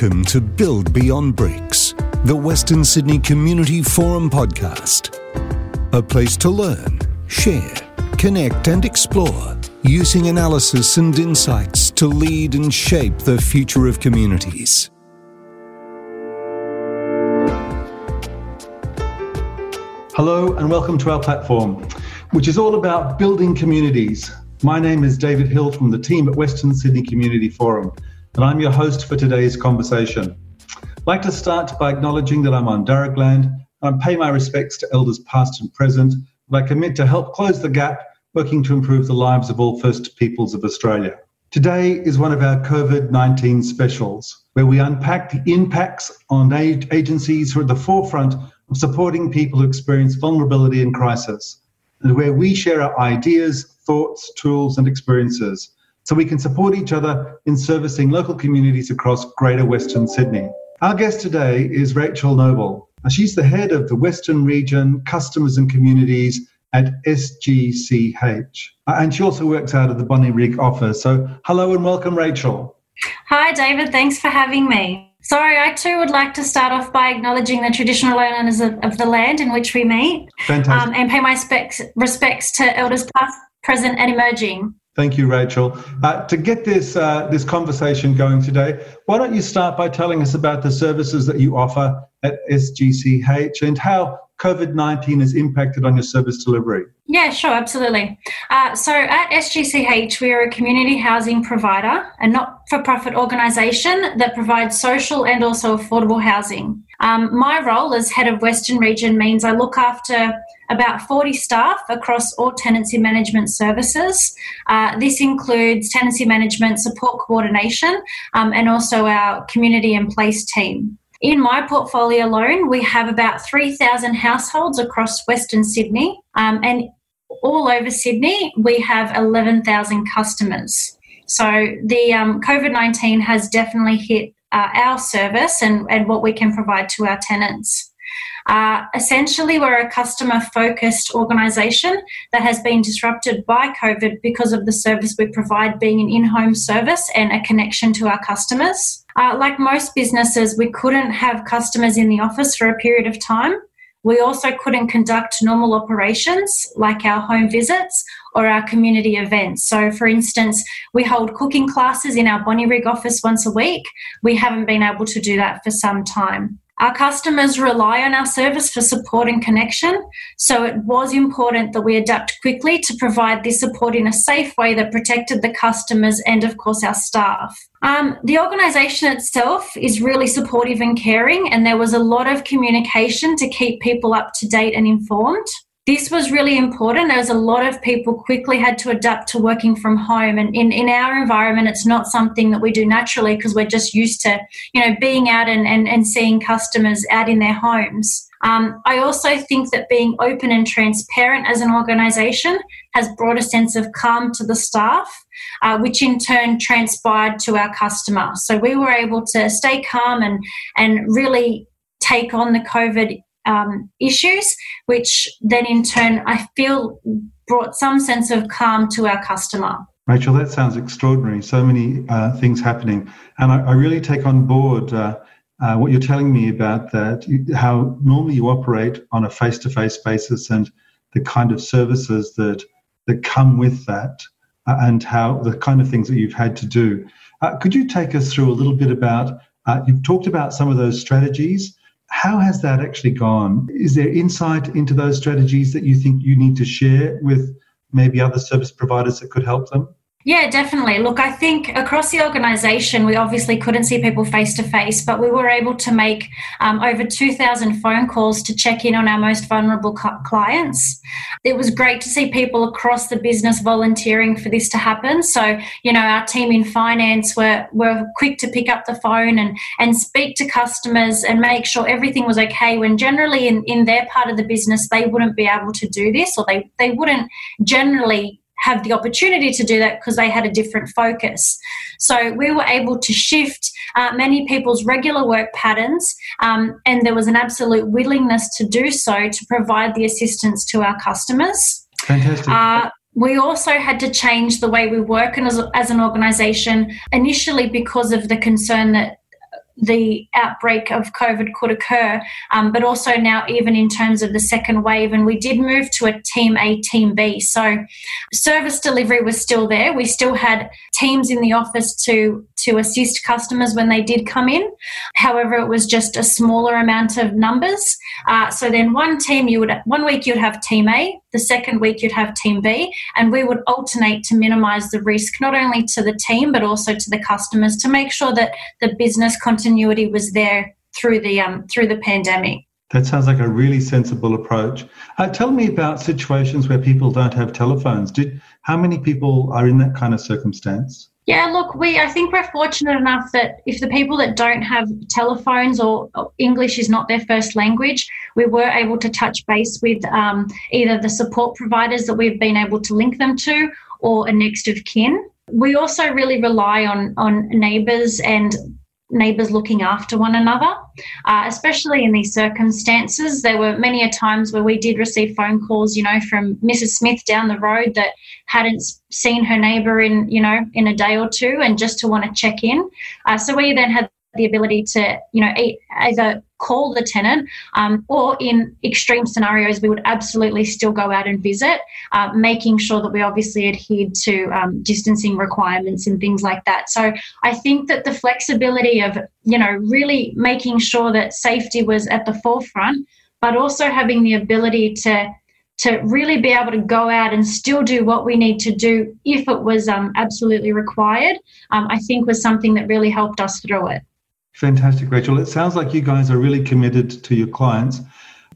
Welcome to Build Beyond Bricks, the Western Sydney Community Forum podcast. A place to learn, share, connect, and explore using analysis and insights to lead and shape the future of communities. Hello, and welcome to our platform, which is all about building communities. My name is David Hill from the team at Western Sydney Community Forum and I'm your host for today's conversation. I'd like to start by acknowledging that I'm on Darug land and I pay my respects to elders past and present, and I commit to help close the gap, working to improve the lives of all First Peoples of Australia. Today is one of our COVID 19 specials, where we unpack the impacts on agencies who are at the forefront of supporting people who experience vulnerability and crisis, and where we share our ideas, thoughts, tools, and experiences so we can support each other in servicing local communities across Greater Western Sydney. Our guest today is Rachel Nobile. She's the head of the Western Region Customers and Communities at SGCH. Uh, and she also works out of the Bonnyrigg office. So, hello and welcome, Rachel. Hi, David. Thanks for having me. Sorry, I too would like to start off by acknowledging the traditional owners of, of the land in which we meet. Fantastic. Um, and pay my specs, respects to elders past, present, and emerging. Thank you, Rachel. Uh, to get this uh, this conversation going today, why don't you start by telling us about the services that you offer at SGCH and how COVID 19 has impacted on your service delivery? Yeah, sure, absolutely. Uh, so at SGCH, we are a community housing provider, a not for profit organisation that provides social and also affordable housing. Um, my role as head of Western Region means I look after about 40 staff across all tenancy management services. Uh, this includes tenancy management, support coordination, um, and also our community and place team. In my portfolio alone, we have about 3,000 households across Western Sydney, um, and all over Sydney, we have 11,000 customers. So the um, COVID 19 has definitely hit uh, our service and, and what we can provide to our tenants. Uh, essentially, we're a customer focused organisation that has been disrupted by COVID because of the service we provide being an in home service and a connection to our customers. Uh, like most businesses, we couldn't have customers in the office for a period of time. We also couldn't conduct normal operations like our home visits or our community events. So, for instance, we hold cooking classes in our Bonnyrigg office once a week. We haven't been able to do that for some time. Our customers rely on our service for support and connection, so it was important that we adapt quickly to provide this support in a safe way that protected the customers and, of course, our staff. Um, the organisation itself is really supportive and caring, and there was a lot of communication to keep people up to date and informed this was really important as a lot of people quickly had to adapt to working from home. And in, in our environment it's not something that we do naturally because we're just used to you know being out and, and, and seeing customers out in their homes. Um, i also think that being open and transparent as an organization has brought a sense of calm to the staff uh, which in turn transpired to our customer. So we were able to stay calm and and really take on the covid um, issues, which then in turn I feel brought some sense of calm to our customer. Rachel, that sounds extraordinary. So many uh, things happening. And I, I, really take on board uh, uh, what you're telling me about that, how normally you operate on a face to face basis and the kind of services that, that come with that, uh, and how the kind of things that you've had to do. Uh, could you take us through a little bit about? Uh, you've talked about some of those strategies. How has that actually gone? Is there insight into those strategies that you think you need to share with maybe other service providers that could help them? Yeah, definitely. Look, I think across the organisation, we obviously couldn't see people face to face, but we were able to make um, over 2,000 phone calls to check in on our most vulnerable clients. It was great to see people across the business volunteering for this to happen. So, you know, our team in finance were, were quick to pick up the phone and, and speak to customers and make sure everything was okay when generally in, in their part of the business, they wouldn't be able to do this or they, they wouldn't generally have the opportunity to do that because they had a different focus. So we were able to shift uh, many people's regular work patterns, um, and there was an absolute willingness to do so to provide the assistance to our customers. Fantastic. Uh, we also had to change the way we work as, as an organisation initially because of the concern that the outbreak of COVID could occur, um, but also now even in terms of the second wave. And we did move to a team A, team B. So service delivery was still there. We still had teams in the office to to assist customers when they did come in. However, it was just a smaller amount of numbers. Uh, so then one team you would one week you'd have team A, the second week you'd have team B, and we would alternate to minimize the risk not only to the team but also to the customers to make sure that the business continuity was there through the um, through the pandemic. That sounds like a really sensible approach. Uh, tell me about situations where people don't have telephones. Did how many people are in that kind of circumstance? Yeah, look, we I think we're fortunate enough that if the people that don't have telephones or, English is not their first language, we were able to touch base with um, either the support providers that we've been able to link them to or a next of kin. We also really rely on on neighbours and neighbours looking after one another, uh, especially in these circumstances. There were many a times where we did receive phone calls, you know, from Mrs. Smith down the road that hadn't seen her neighbour in, you know, in a day or two, and just to want to check in. Uh, so we then had the ability to, you know, either call the tenant, um, or in extreme scenarios, we would absolutely still go out and visit, uh, making sure that we obviously adhered to um, distancing requirements and things like that. So I think that the flexibility of, you know, really making sure that safety was at the forefront, but also having the ability to to really be able to go out and still do what we need to do if it was um, absolutely required, um, I think was something that really helped us through it. Fantastic, Rachel. It sounds like you guys are really committed to your clients.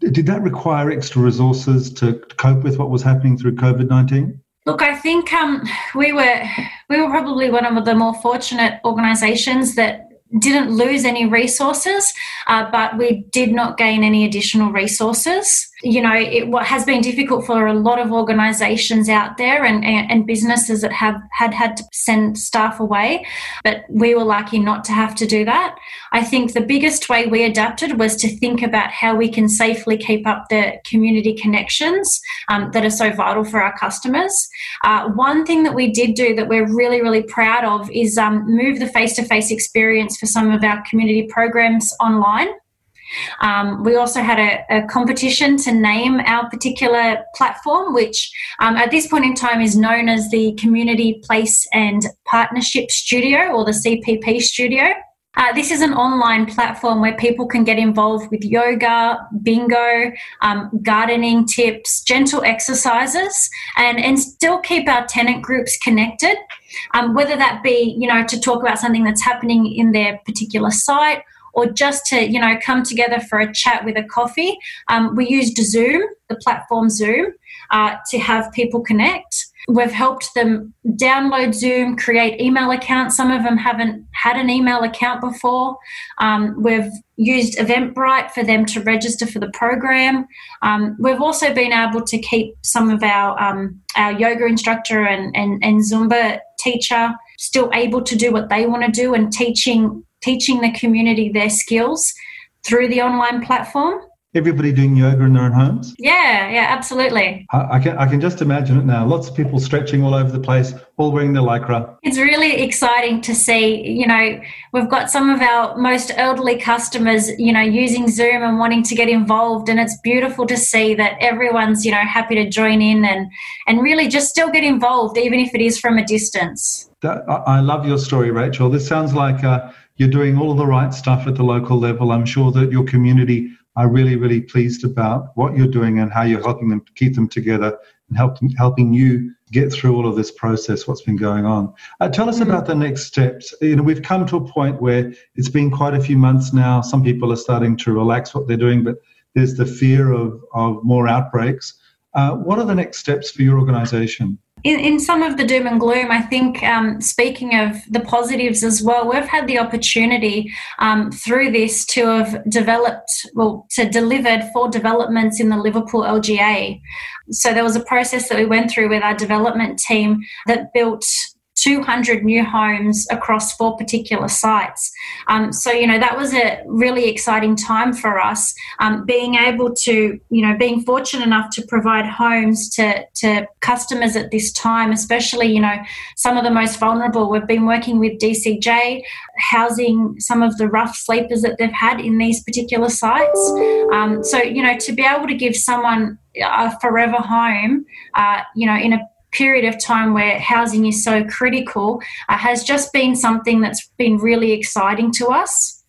Did that require extra resources to cope with what was happening through COVID 19? Look, I think um, we were we were probably one of the more fortunate organisations that didn't lose any resources, uh, but we did not gain any additional resources you know, it, what has been difficult for a lot of organisations out there and, and, and, businesses that have had had to send staff away, but we were lucky not to have to do that. I think the biggest way we adapted was to think about how we can safely keep up the community connections um, that are so vital for our customers. Uh, one thing that we did do that we're really, really proud of is um, move the face to face experience for some of our community programs online. Um, we also had a, a, competition to name our particular platform, which um, at this point in time is known as the Community Place and Partnership Studio or the CPP Studio. Uh, this is an online platform where people can get involved with yoga, bingo, um, gardening tips, gentle exercises, and, and still keep our tenant groups connected. Um, whether that be, you know, to talk about something that's happening in their particular site or just to you know come together for a chat with a coffee. Um, we used Zoom, the platform Zoom, uh, to have people connect. We've helped them download Zoom, create email accounts. Some of them haven't had an email account before. Um, we've used Eventbrite for them to register for the program. Um, we've also been able to keep some of our um, our yoga instructor and, and, and Zumba teacher still able to do what they want to do and teaching teaching the community their skills through the online platform. Everybody doing yoga in their own homes? Yeah, yeah, absolutely. I, I, can, I can just imagine it now. Lots of people stretching all over the place, all wearing their lycra. It's really exciting to see. You know, we've got some of our most elderly customers, you know, using Zoom and wanting to get involved. And it's beautiful to see that everyone's, you know, happy to join in and, and really just still get involved, even if it is from a distance. That, I love your story, Rachel. This sounds like. Uh, you're doing all the right stuff at the local level. I'm sure that your community are really, really pleased about what you're doing and how you're helping them keep them together and help, them, helping you get through all of this process, what's been going on. Uh, tell us mm-hmm. about the next steps. You know, we've come to a point where it's been quite a few months now. Some people are starting to relax what they're doing, but there's the fear of, of more outbreaks. Uh, what are the next steps for your organization? In, in some of the doom and gloom, I think um, speaking of the positives as well, we've had the opportunity um, through this to have developed, well, to delivered four developments in the Liverpool LGA. So there was a process that we went through with our development team that built 200 new homes across four particular sites. Um, so, you know, that was a really exciting time for us. Um, being able to, you know, being fortunate enough to provide homes to, to customers at this time, especially, you know, some of the most vulnerable. We've been working with DCJ, housing some of the rough sleepers that they've had in these particular sites. Um, so, you know, to be able to give someone a forever home, uh, you know, in a period of time where housing is so critical uh, has just been something that's been really exciting to us.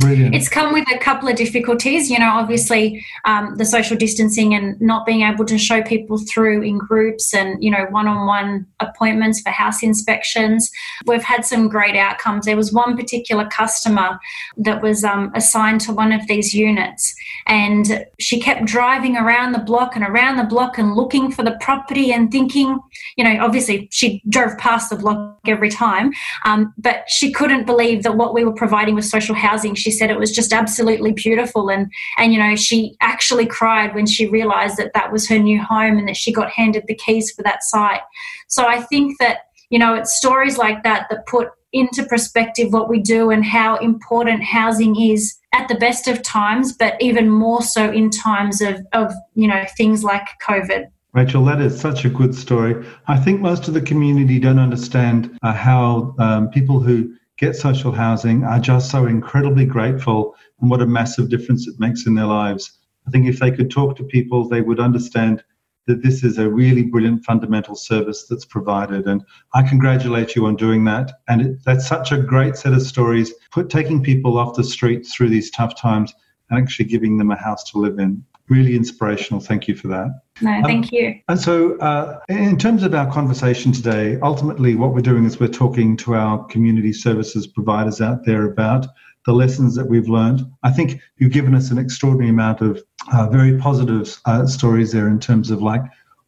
Brilliant. It's come with a couple of difficulties, you know, obviously um, the social distancing and not being able to show people through in groups and, you know, one on one appointments for house inspections. We've had some great outcomes. There was one particular customer that was um, assigned to one of these units, and she kept driving around the block and around the block and looking for the property and thinking, you know, obviously she drove past the block every time, um, but she couldn't believe that what we were providing was social housing. She she said it was just absolutely beautiful. And and you know she actually cried when she realized that that was her new home and that she got handed the keys for that site. So i think that you know it's stories like that that put into perspective what we do and how important housing is at the best of times but even more so in times of of you know things like covid. Rachel, that is such a good story. I think most of the community don't understand uh, how um, people who get social housing are just so incredibly grateful and what a massive difference it makes in their lives. I think if they could talk to people, they would understand that this is a really brilliant fundamental service that's provided. And I congratulate you on doing that. And it, that's such a great set of stories, put taking people off the street through these tough times and actually giving them a house to live in. Really inspirational. Thank you for that. No, um, thank um, you. And so, uh, in terms of our conversation today, ultimately what we're doing is we're talking to our community services providers out there about the lessons that we've learned. I think you've given us an extraordinary amount of uh, very positive uh, stories there in terms of like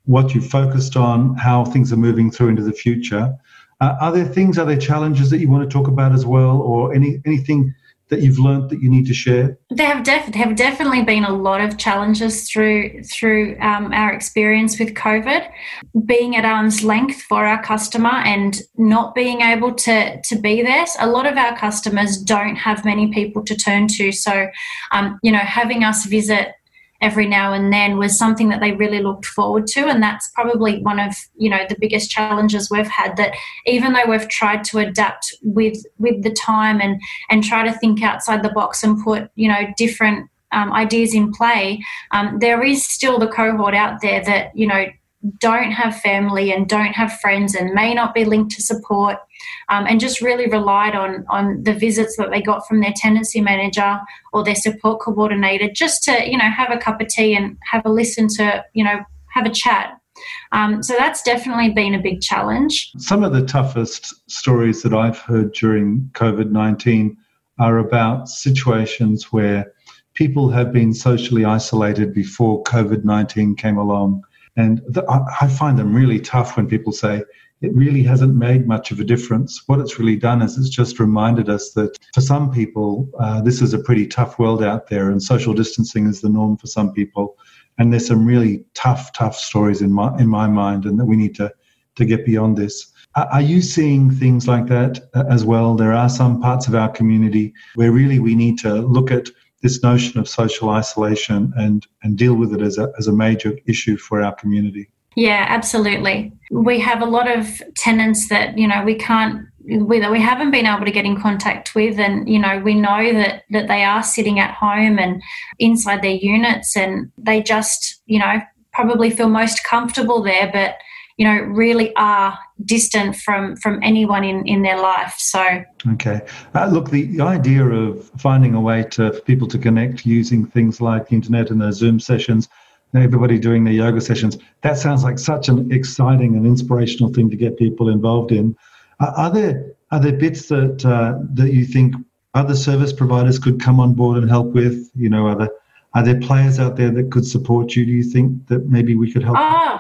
what you've focused on, how things are moving through into the future. Uh, are there things, are there challenges that you want to talk about as well, or any anything that you've learned that you need to share? There have, def- have definitely been a lot of challenges through through um, our experience with COVID, being at arm's length for our customer and not being able to to be there. A lot of our customers don't have many people to turn to, so um, you know having us visit every now and then was something that they really looked forward to. And that's probably one of you know the biggest challenges we've had that even though we've tried to adapt with with the time and and try to think outside the box and put you know different um, ideas in play um, there is still the cohort out there that you know don't have family and don't have friends and may not be linked to support um, and just really relied on on the visits that they got from their tenancy manager or their support coordinator just to you know have a cup of tea and have a listen to you know have a chat um, so that's definitely been a big challenge. Some of the toughest stories that I've heard during COVID 19 are about situations where people have been socially isolated before COVID 19 came along and I find them really tough when people say it really hasn't made much of a difference. What it's really done is it's just reminded us that for some people, uh, this is a pretty tough world out there, and social distancing is the norm for some people. And there's some really tough, tough stories in my in my mind, and that we need to to get beyond this. Are you seeing things like that uh, as well? There are some parts of our community where really we need to look at this notion of social isolation and, and deal with it as a, as a major issue for our community. Yeah, absolutely. We have a lot of tenants that, you know, we can't we, we haven't been able to get in contact with and you know we know that that they are sitting at home and inside their units and they just you know probably feel most comfortable there but you know really are distant from from anyone in in their life. So okay. Uh, look the, the idea of finding a way to for people to connect using things like the internet and the zoom sessions everybody doing their yoga sessions that sounds like such an exciting and inspirational thing to get people involved in. Uh, are there are there bits that uh, that you think other service providers could come on board and help with? You know are there are there players out there that could support you do you think that maybe we could help? Oh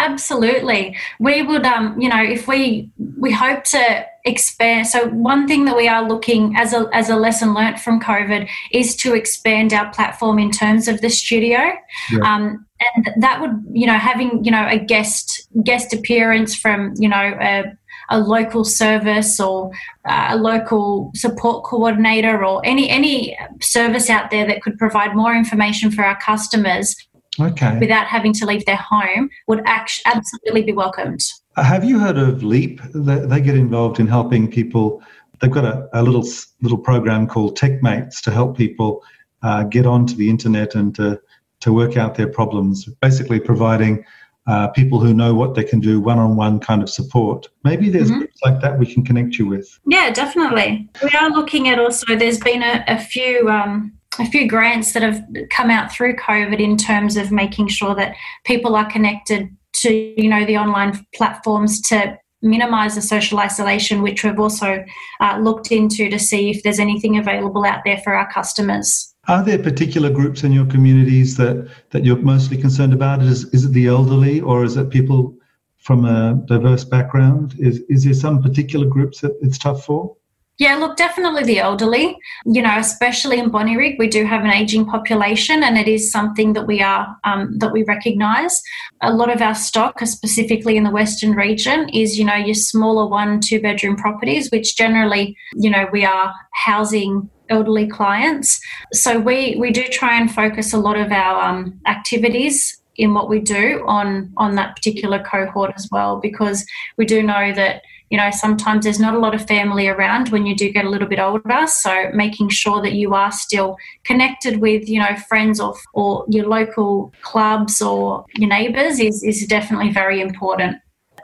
Absolutely. We would, um, you know, if we we hope to expand. So one thing that we are looking as a as a lesson learnt from COVID is to expand our platform in terms of the studio. Yeah. Um, and that would, you know, having you know a guest guest appearance from you know a, a local service or uh, a local support coordinator or any any service out there that could provide more information for our customers okay. without having to leave their home would act- absolutely be welcomed. Have you heard of Leap? They, they get involved in helping people. They've got a, a little little program called TechMates to help people uh, get onto the internet and to, to work out their problems, basically providing uh, people who know what they can do one-on-one kind of support. Maybe there's mm-hmm. groups like that we can connect you with. Yeah, definitely. We are looking at also. There's been a, a few um, a few grants that have come out through COVID in terms of making sure that people are connected to you know the online platforms to minimize the social isolation, which we've also uh, looked into to see if there's anything available out there for our customers. Are there particular groups in your communities that, that you're mostly concerned about? Is, is it the elderly or is it people from a diverse background? Is, is there some particular groups that it's tough for? Yeah, look, definitely the elderly. You know, especially in Bonnyrigg, we do have an aging population, and it is something that we are um, that we recognise. A lot of our stock, specifically in the Western region, is you know your smaller one, two bedroom properties, which generally, you know, we are housing elderly clients. So we we do try and focus a lot of our um, activities in what we do on on that particular cohort as well, because we do know that you know sometimes there's not a lot of family around when you do get a little bit older. So making sure that you are still connected with you know friends or, or your local clubs or your neighbors is, is definitely very important.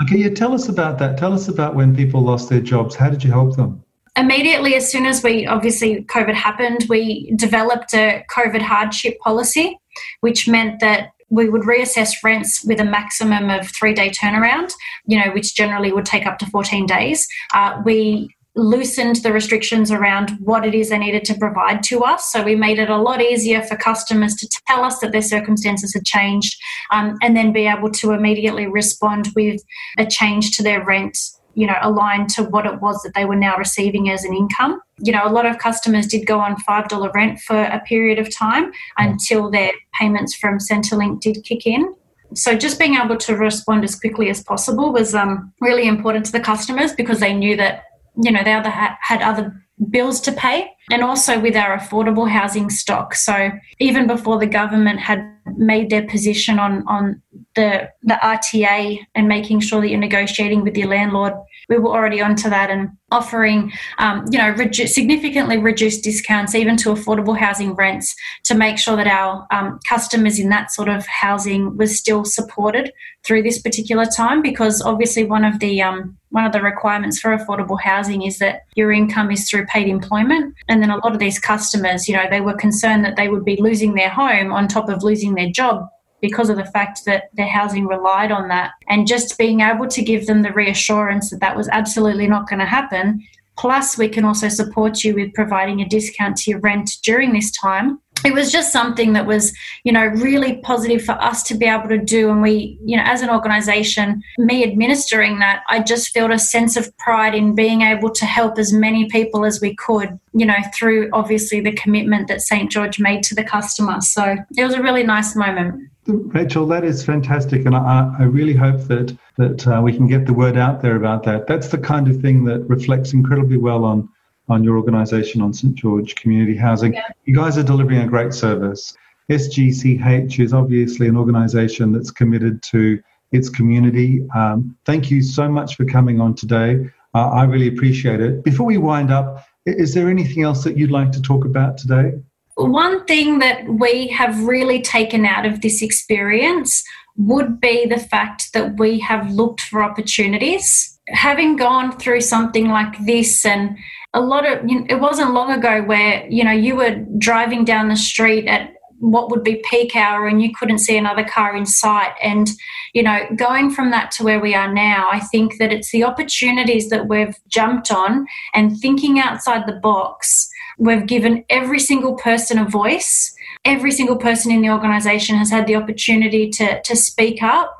Okay yeah tell us about that. Tell us about when people lost their jobs. How did you help them? Immediately as soon as we obviously covid happened we developed a covid hardship policy which meant that we would reassess rents with a maximum of three day turnaround, you know, which generally would take up to 14 days. Uh, we loosened the restrictions around what it is they needed to provide to us. So we made it a lot easier for customers to tell us that their circumstances had changed um, and then be able to immediately respond with a change to their rent you know aligned to what it was that they were now receiving as an income. You know a lot of customers did go on five dollar rent for a period of time until their payments from centrelink did kick in. So just being able to respond as quickly as possible was um, really important to the customers because they knew that you know they other had other bills to pay and also with our affordable housing stock. So even before the government had made their position on on the the RTA and making sure that you're negotiating with your landlord we were already onto that and offering, um, you know, significantly reduced discounts even to affordable housing rents to make sure that our um, customers in that sort of housing was still supported through this particular time. Because obviously, one of the um, one of the requirements for affordable housing is that your income is through paid employment, and then a lot of these customers, you know, they were concerned that they would be losing their home on top of losing their job because of the fact that their housing relied on that. And just being able to give them the reassurance that that was absolutely not going to happen. Plus, we can also support you with providing a discount to your rent during this time. It was just something that was, you know, really positive for us to be able to do. And we, you know, as an organization, me administering that, I just felt a sense of pride in being able to help as many people as we could, you know, through obviously the commitment that St. George made to the customer. So it was a really nice moment. Rachel, that is fantastic, and I, I really hope that that uh, we can get the word out there about that. That's the kind of thing that reflects incredibly well on on your organisation, on St George Community Housing. Yeah. You guys are delivering a great service. SGCH is obviously an organisation that's committed to its community. Um, thank you so much for coming on today. Uh, I really appreciate it. Before we wind up, is there anything else that you'd like to talk about today? One thing that we have really taken out of this experience would be the fact that we have looked for opportunities. Having gone through something like this and a lot of you know, it wasn't long ago where you know you were driving down the street at what would be peak hour and you couldn't see another car in sight and you know going from that to where we are now i think that it's the opportunities that we've jumped on and thinking outside the box We've given every single person a voice. Every single person in the organisation has had the opportunity to, to speak up,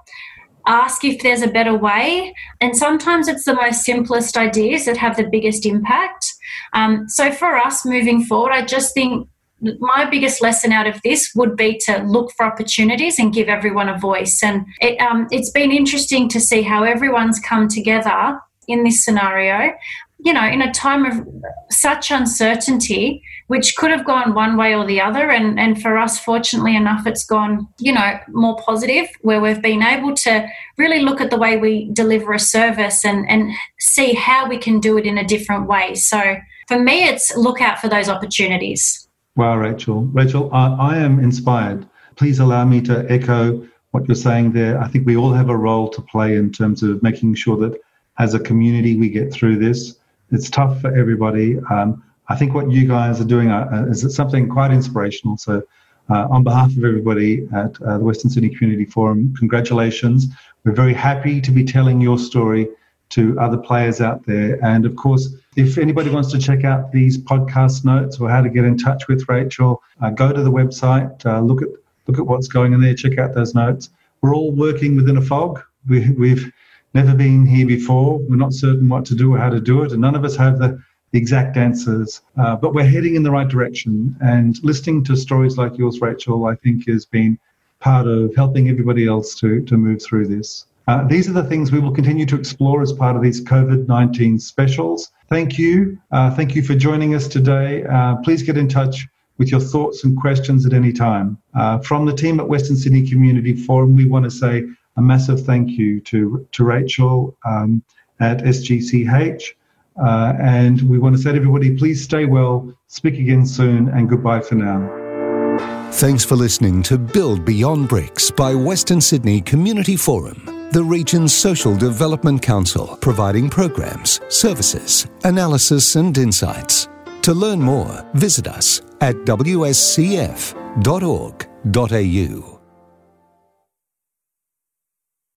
ask if there's a better way. And sometimes it's the most simplest ideas that have the biggest impact. Um, so for us moving forward, I just think my biggest lesson out of this would be to look for opportunities and give everyone a voice. And it, um, it's been interesting to see how everyone's come together in this scenario, you know, in a time of such uncertainty, which could have gone one way or the other. And, and for us, fortunately enough, it's gone, you know, more positive, where we've been able to really look at the way we deliver a service and, and see how we can do it in a different way. So for me, it's look out for those opportunities. Wow, Rachel. Rachel, I, I am inspired. Please allow me to echo what you're saying there. I think we all have a role to play in terms of making sure that as a community we get through this. It's tough for everybody. Um, I think what you guys are doing uh, uh is something quite inspirational. So, uh, on behalf of everybody at uh, the Western Sydney Community Forum, congratulations. We're very happy to be telling your story to other players out there. And of course, if anybody wants to check out these podcast notes or how to get in touch with Rachel, uh, go to the website, uh, look at look at what's going on there, check out those notes. We're all working within a fog. We, we've never been here before. We're not certain what to do or how to do it, and none of us have the exact answers, uh, but we're heading in the right direction. And listening to stories like yours, Rachel, I think has been part of helping everybody else to, to move through this. Uh, these are the things we will continue to explore as part of these COVID 19 specials. Thank you. Uh, thank you for joining us today. Uh, please get in touch with your thoughts and questions at any time. Uh, from the team at Western Sydney Community Forum, we want to say a massive thank you to, to Rachel um, at SGCH. Uh, and we want to say to everybody, please stay well, speak again soon, and goodbye for now. Thanks for listening to Build Beyond Bricks by Western Sydney Community Forum, the region's social development council, providing programs, services, analysis, and insights. To learn more, visit us at wscf.org.au.